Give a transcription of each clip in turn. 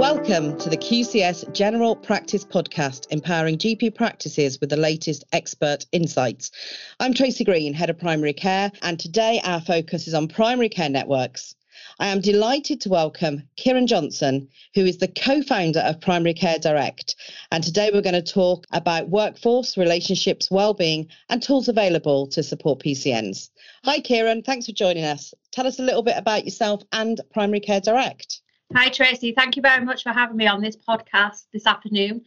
Welcome to the QCS General Practice Podcast, empowering GP practices with the latest expert insights. I'm Tracy Green, Head of Primary Care, and today our focus is on primary care networks. I am delighted to welcome Kiran Johnson, who is the co founder of Primary Care Direct. And today we're going to talk about workforce, relationships, well-being, and tools available to support PCNs. Hi, Kiran. Thanks for joining us. Tell us a little bit about yourself and Primary Care Direct. Hi, Tracy. Thank you very much for having me on this podcast this afternoon.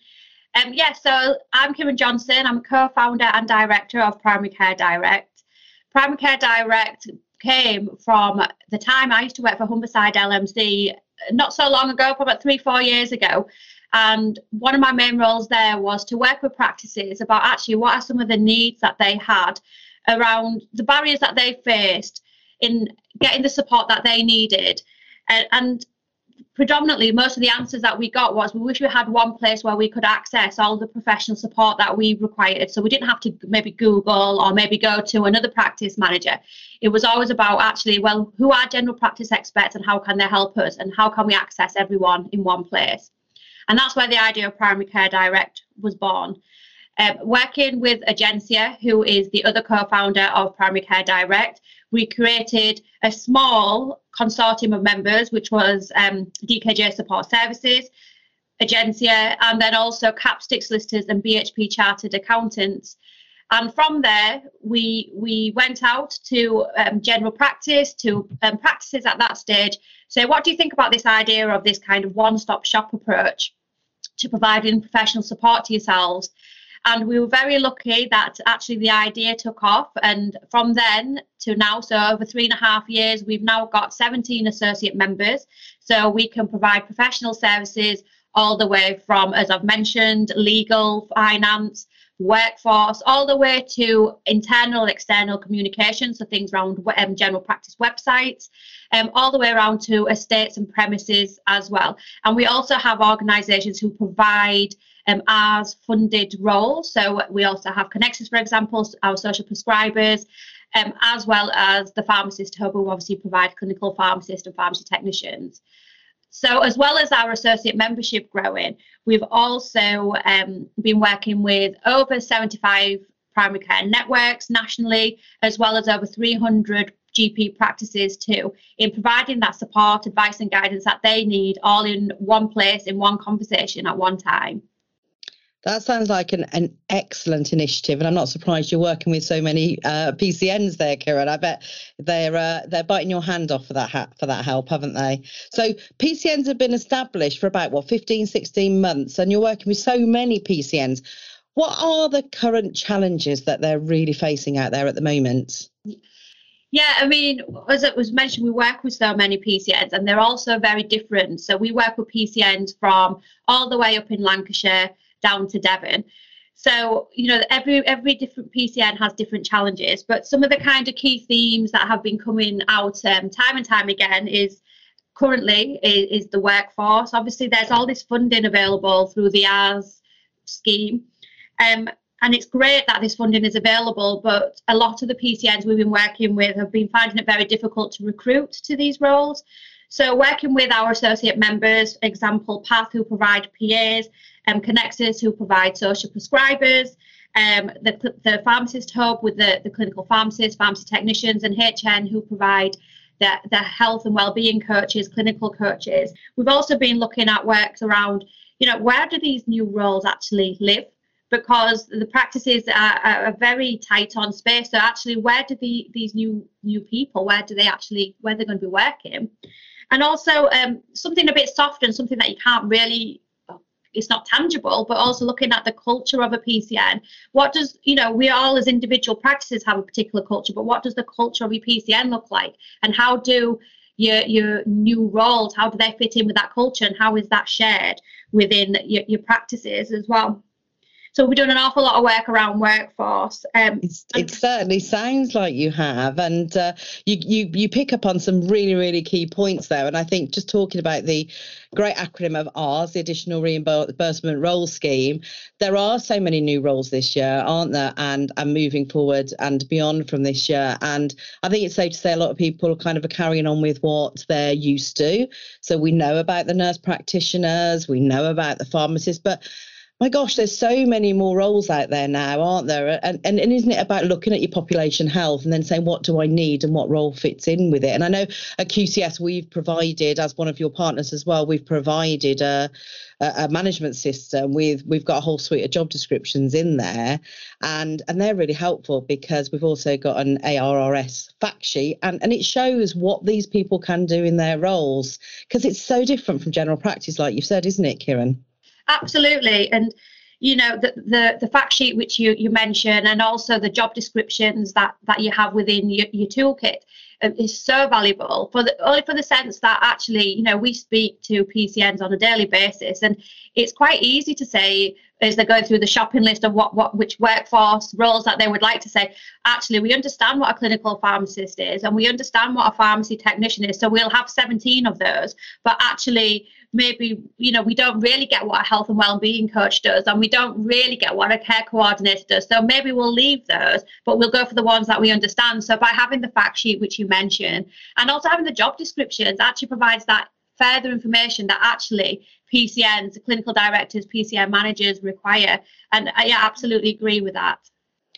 Um, yeah, so I'm Kiran Johnson. I'm a co founder and director of Primary Care Direct. Primary Care Direct came from the time I used to work for Humberside LMC not so long ago, about three, four years ago. And one of my main roles there was to work with practices about actually what are some of the needs that they had around the barriers that they faced in getting the support that they needed. And, and predominantly most of the answers that we got was we wish we had one place where we could access all the professional support that we required. So we didn't have to maybe google or maybe go to another practice manager. It was always about actually well who are general practice experts and how can they help us and how can we access everyone in one place? And that's where the idea of primary care direct was born. Um, working with Agencia, who is the other co-founder of Primary Care Direct, we created a small consortium of members, which was um, DKJ Support Services, Agencia, and then also Capsticks solicitors and BHP chartered accountants. And from there, we we went out to um, general practice, to um, practices at that stage. So, what do you think about this idea of this kind of one-stop shop approach to providing professional support to yourselves? And we were very lucky that actually the idea took off. And from then to now, so over three and a half years, we've now got 17 associate members. So we can provide professional services all the way from, as I've mentioned, legal, finance, workforce, all the way to internal, external communication, so things around um, general practice websites, um, all the way around to estates and premises as well. And we also have organisations who provide um, as funded role. So we also have Connexus, for example, our social prescribers, um, as well as the pharmacist hub, who obviously provide clinical pharmacists and pharmacy technicians. So, as well as our associate membership growing, we've also um, been working with over 75 primary care networks nationally, as well as over 300 GP practices too, in providing that support, advice, and guidance that they need all in one place, in one conversation at one time. That sounds like an, an excellent initiative, and I'm not surprised you're working with so many uh, PCNs there, Kiran. I bet they're uh, they're biting your hand off for that ha- for that help, haven't they? So PCNs have been established for about what 15, 16 months, and you're working with so many PCNs. What are the current challenges that they're really facing out there at the moment? Yeah, I mean, as it was mentioned, we work with so many PCNs, and they're also very different. So we work with PCNs from all the way up in Lancashire down to Devon. So, you know, every every different PCN has different challenges, but some of the kind of key themes that have been coming out um, time and time again is currently is, is, the workforce. Obviously, there's all this funding available through the ARRS scheme. Um, and it's great that this funding is available, but a lot of the PCNs we've been working with have been finding it very difficult to recruit to these roles. So working with our associate members, example, PATH who provide PAs, um, Connexus who provide social prescribers, um, the, the pharmacist hub with the, the clinical pharmacists, pharmacy technicians, and HN who provide the, the health and well-being coaches, clinical coaches. We've also been looking at works around, you know, where do these new roles actually live? Because the practices are, are very tight on space. So actually, where do the, these new new people, where do they actually, where they're going to be working? And also um, something a bit soft and something that you can't really it's not tangible but also looking at the culture of a pcn what does you know we all as individual practices have a particular culture but what does the culture of your pcn look like? And how do your your new roles how do they fit in with that culture and how is that shared within your, your practices as well So we've done an awful lot of work around workforce. Um, it certainly sounds like you have, and uh, you you you pick up on some really really key points there. And I think just talking about the great acronym of ours, the additional reimbursement role scheme. There are so many new roles this year, aren't there? And and moving forward and beyond from this year. And I think it's safe to say a lot of people kind of are carrying on with what they're used to. So we know about the nurse practitioners, we know about the pharmacists, but my gosh, there's so many more roles out there now, aren't there? And, and, and isn't it about looking at your population health and then saying, what do I need and what role fits in with it? And I know at QCS, we've provided, as one of your partners as well, we've provided a, a, management system with, we've got a whole suite of job descriptions in there. And, and they're really helpful because we've also got an ARRS fact sheet and, and it shows what these people can do in their roles because it's so different from general practice, like you've said, isn't it, Kiran? Absolutely. And you know the, the the fact sheet which you you mentioned and also the job descriptions that that you have within your, your toolkit uh, is so valuable for the only for the sense that actually you know we speak to PCNs on a daily basis and it's quite easy to say as they're going through the shopping list of what what which workforce roles that they would like to say actually we understand what a clinical pharmacist is and we understand what a pharmacy technician is so we'll have 17 of those but actually maybe you know we don't really get what a health and well-being coach does and we don't really get what a care coordinator does so maybe we'll leave those but we'll go for the ones that we understand so by having the fact sheet which you mentioned and also having the job descriptions actually provides that further information that actually PCNs, clinical directors, PCN managers require. And I absolutely agree with that.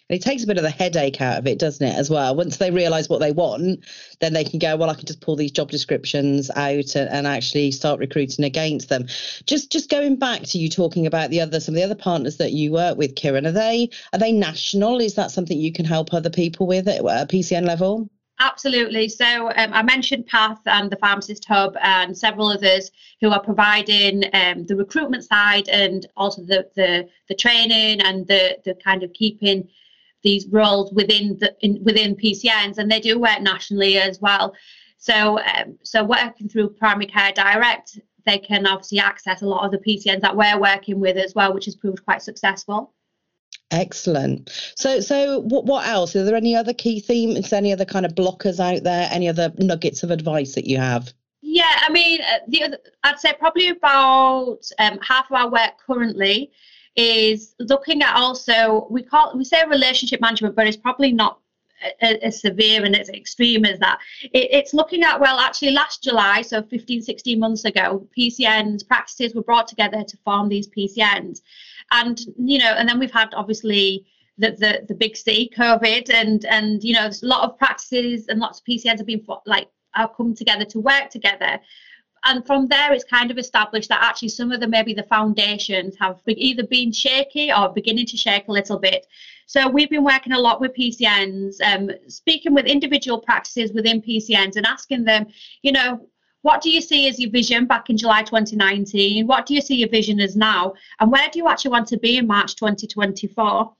It takes a bit of the headache out of it, doesn't it, as well? Once they realise what they want, then they can go, well, I can just pull these job descriptions out and, and, actually start recruiting against them. Just just going back to you talking about the other some of the other partners that you work with, Kiran, are they are they national? Is that something you can help other people with at a PCN level? Absolutely. So um, I mentioned Path and the Pharmacist Hub and several others who are providing um, the recruitment side and also the, the, the training and the, the kind of keeping these roles within the in, within PCNs, and they do work nationally as well. So, um, so working through Primary Care Direct, they can obviously access a lot of the PCNs that we're working with as well, which has proved quite successful. Excellent. So, so what, what else? Are there any other key themes? Any other kind of blockers out there? Any other nuggets of advice that you have? Yeah, I mean, uh, the other, I'd say probably about um, half of our work currently is looking at also we call we say relationship management, but it's probably not as severe and as extreme as that. It, it's looking at, well, actually last July, so 15, 16 months ago, PCNs, practices were brought together to form these PCNs. And, you know, and then we've had obviously the, the, the big C, COVID, and, and, you know, a lot of practices and lots of PCNs have been like, have come together to work together and from there it's kind of established that actually some of the maybe the foundations have either been shaky or beginning to shake a little bit so we've been working a lot with pcns um, speaking with individual practices within pcns and asking them you know what do you see as your vision back in July 2019? What do you see your vision as now? And where do you actually want to be in March 2024?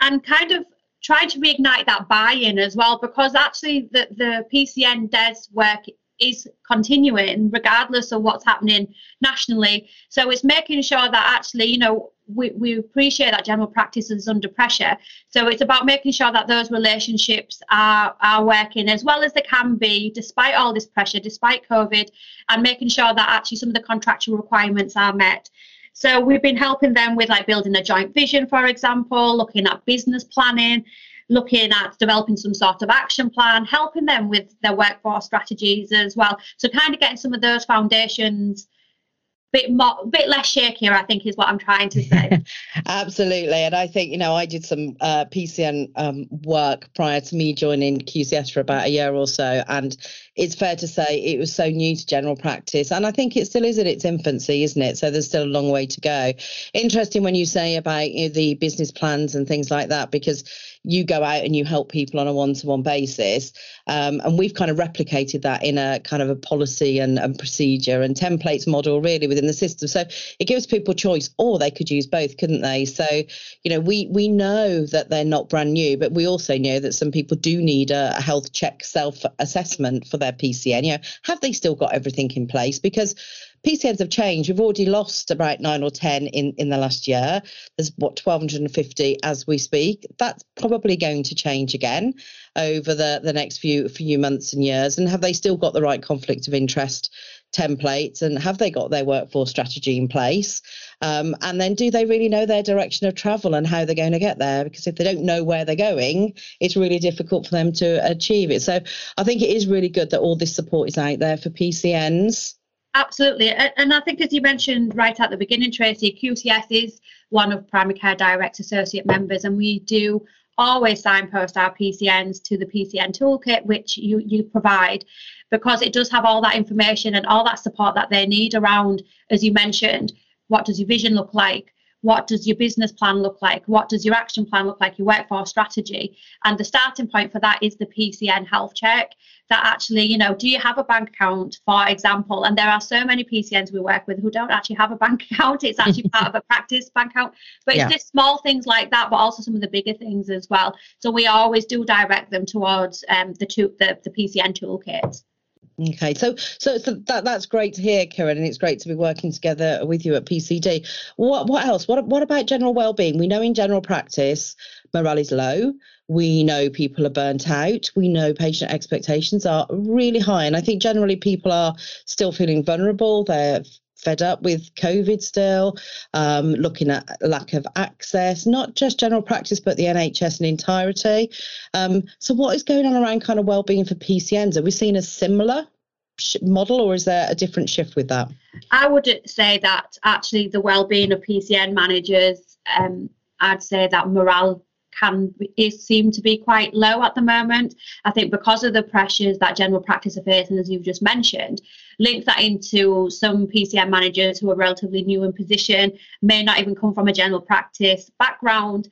And, kind of trying to reignite that buy-in as well, because actually the, the PCN does work is continuing regardless of what's happening nationally. So it's making sure that actually, you know, we, we appreciate that general practice is under pressure. So it's about making sure that those relationships are are working as well as they can be, despite all this pressure, despite COVID, and making sure that actually some of the contractual requirements are met. So we've been helping them with like building a joint vision, for example, looking at business planning, looking at developing some sort of action plan, helping them with their workforce strategies as well. So kind of getting some of those foundations a bit more, bit less shakier, I think, is what I'm trying to say. Absolutely, and I think you know I did some uh, PCN um, work prior to me joining QCS for about a year or so, and it's fair to say it was so new to general practice, and I think it still is in its infancy, isn't it? So there's still a long way to go. Interesting when you say about you know, the business plans and things like that, because you go out and you help people on a one-to-one basis um, and we've kind of replicated that in a kind of a policy and, and procedure and templates model really within the system so it gives people choice or they could use both couldn't they so you know we we know that they're not brand new but we also know that some people do need a, a health check self assessment for their pcn you know have they still got everything in place because PCNs have changed. We've already lost about nine or 10 in, in the last year. There's what, 1,250 as we speak. That's probably going to change again over the, the next few few months and years. And have they still got the right conflict of interest templates and have they got their workforce strategy in place? Um, and then do they really know their direction of travel and how they're going to get there? Because if they don't know where they're going, it's really difficult for them to achieve it. So I think it is really good that all this support is out there for PCNs. Absolutely. And I think, as you mentioned right at the beginning, Tracy, QCS is one of Primary Care Direct Associate members, and we do always signpost our PCNs to the PCN toolkit, which you, you provide, because it does have all that information and all that support that they need around, as you mentioned, what does your vision look like? What does your business plan look like? What does your action plan look like? Your workforce strategy. And the starting point for that is the PCN health check. That actually, you know, do you have a bank account, for example? And there are so many PCNs we work with who don't actually have a bank account. It's actually part of a practice bank account. But yeah. it's just small things like that, but also some of the bigger things as well. So we always do direct them towards um, the, two, the, the PCN toolkits. Okay, so, so so that that's great to hear, Karen, and it's great to be working together with you at PCD. What what else? What what about general well-being? We know in general practice morale is low. We know people are burnt out. We know patient expectations are really high, and I think generally people are still feeling vulnerable. They're fed up with COVID still, um, looking at lack of access, not just general practice, but the NHS in entirety. Um, so, what is going on around kind of well-being for PCNs? Are we seeing a similar model, or is there a different shift with that? I would say that actually the well-being of PCN managers, um, I'd say that morale can is seem to be quite low at the moment. I think because of the pressures that general practice are facing, as you've just mentioned, link that into some PCN managers who are relatively new in position, may not even come from a general practice background.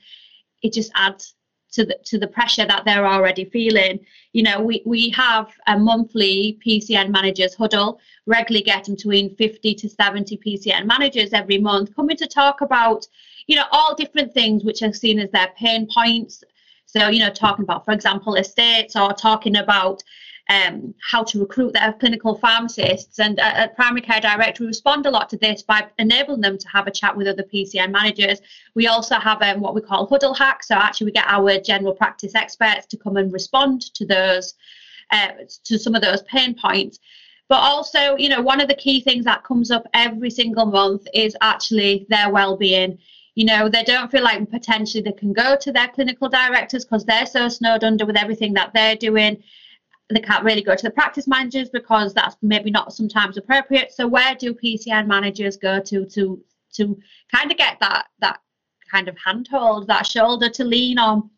It just adds to the to the pressure that they're already feeling. You know, we we have a monthly PCN managers huddle, regularly getting between 50 to 70 PCN managers every month, coming to talk about, you know, all different things which are seen as their pain points. So, you know, talking about, for example, estates or talking about um, how to recruit their clinical pharmacists. And uh, at Primary Care Direct, we respond a lot to this by enabling them to have a chat with other PCN managers. We also have um, what we call huddle hacks. So actually, we get our general practice experts to come and respond to those, uh, to some of those pain points. But also, you know, one of the key things that comes up every single month is actually their well-being you know they don't feel like potentially they can go to their clinical directors because they're so snowed under with everything that they're doing they can't really go to the practice managers because that's maybe not sometimes appropriate. So where do PCN managers go to to to kind of get that that kind of handhold, that shoulder to lean on?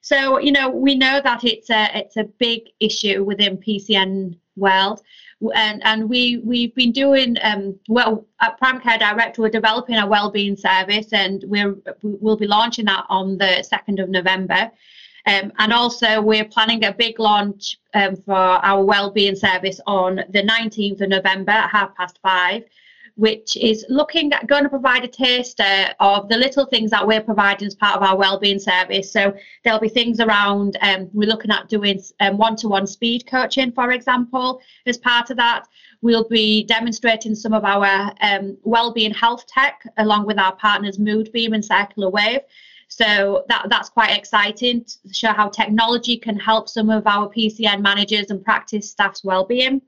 So you know we know that it's a it's a big issue within PCN world. And, and we we've been doing um, well at Prime Care Direct. We're developing a wellbeing service, and we're we'll be launching that on the second of November. Um, and also, we're planning a big launch um, for our wellbeing service on the 19th of November at half past five, which is looking at going to provide a taster of the little things that we're providing as part of our wellbeing service. So there'll be things around, um, we're looking at doing one to one speed coaching, for example, as part of that. We'll be demonstrating some of our um, wellbeing health tech along with our partners Moodbeam and Circular Wave. So that that's quite exciting to show how technology can help some of our PCN managers and practice staff's well-being.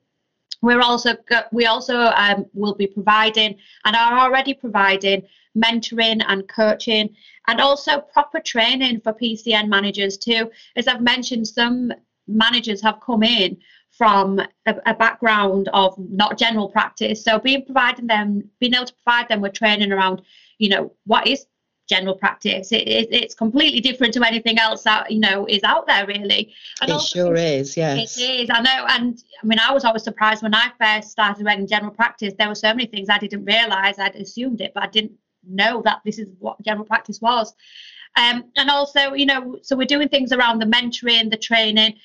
We're also we also um, will be providing and are already providing mentoring and coaching and also proper training for PCN managers too. As I've mentioned, some managers have come in from a, a, background of not general practice. So being providing them, being able to provide them with training around, you know, what is general practice. It, it, it's completely different to anything else that you know is out there, really. And it sure is, yes. It is. I know, and I mean, I was always surprised when I first started working general practice. There were so many things I didn't realise. I'd assumed it, but I didn't know that this is what general practice was. Um, and also, you know, so we're doing things around the mentoring, the training.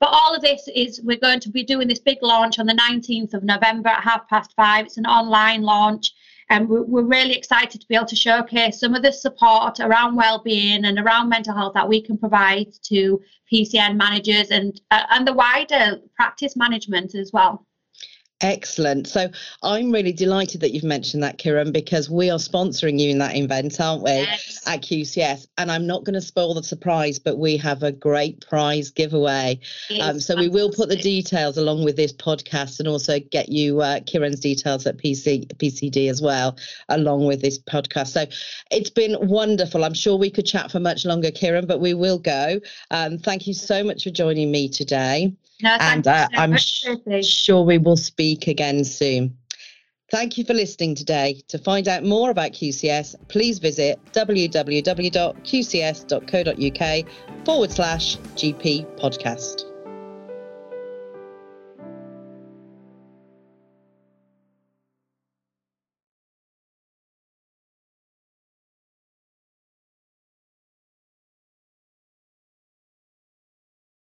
But all of this is we're going to be doing this big launch on the 19th of November at half past five. It's an online launch. And we're, really excited to be able to showcase some of the support around well-being and around mental health that we can provide to PCN managers and uh, and the wider practice management as well. Excellent. So I'm really delighted that you've mentioned that, Kiran, because we are sponsoring you in that event, aren't we, yes. at QCS? And I'm not going to spoil the surprise, but we have a great prize giveaway. Um, so we will put the details along with this podcast and also get you uh, Kiran's details at PC, PCD as well, along with this podcast. So it's been wonderful. I'm sure we could chat for much longer, Kiran, but we will go. Um, thank you so much for joining me today. No, and uh, so I'm sh- sure we will speak again soon. Thank you for listening today. To find out more about QCS, please visit www.qcs.co.uk forward slash GP podcast.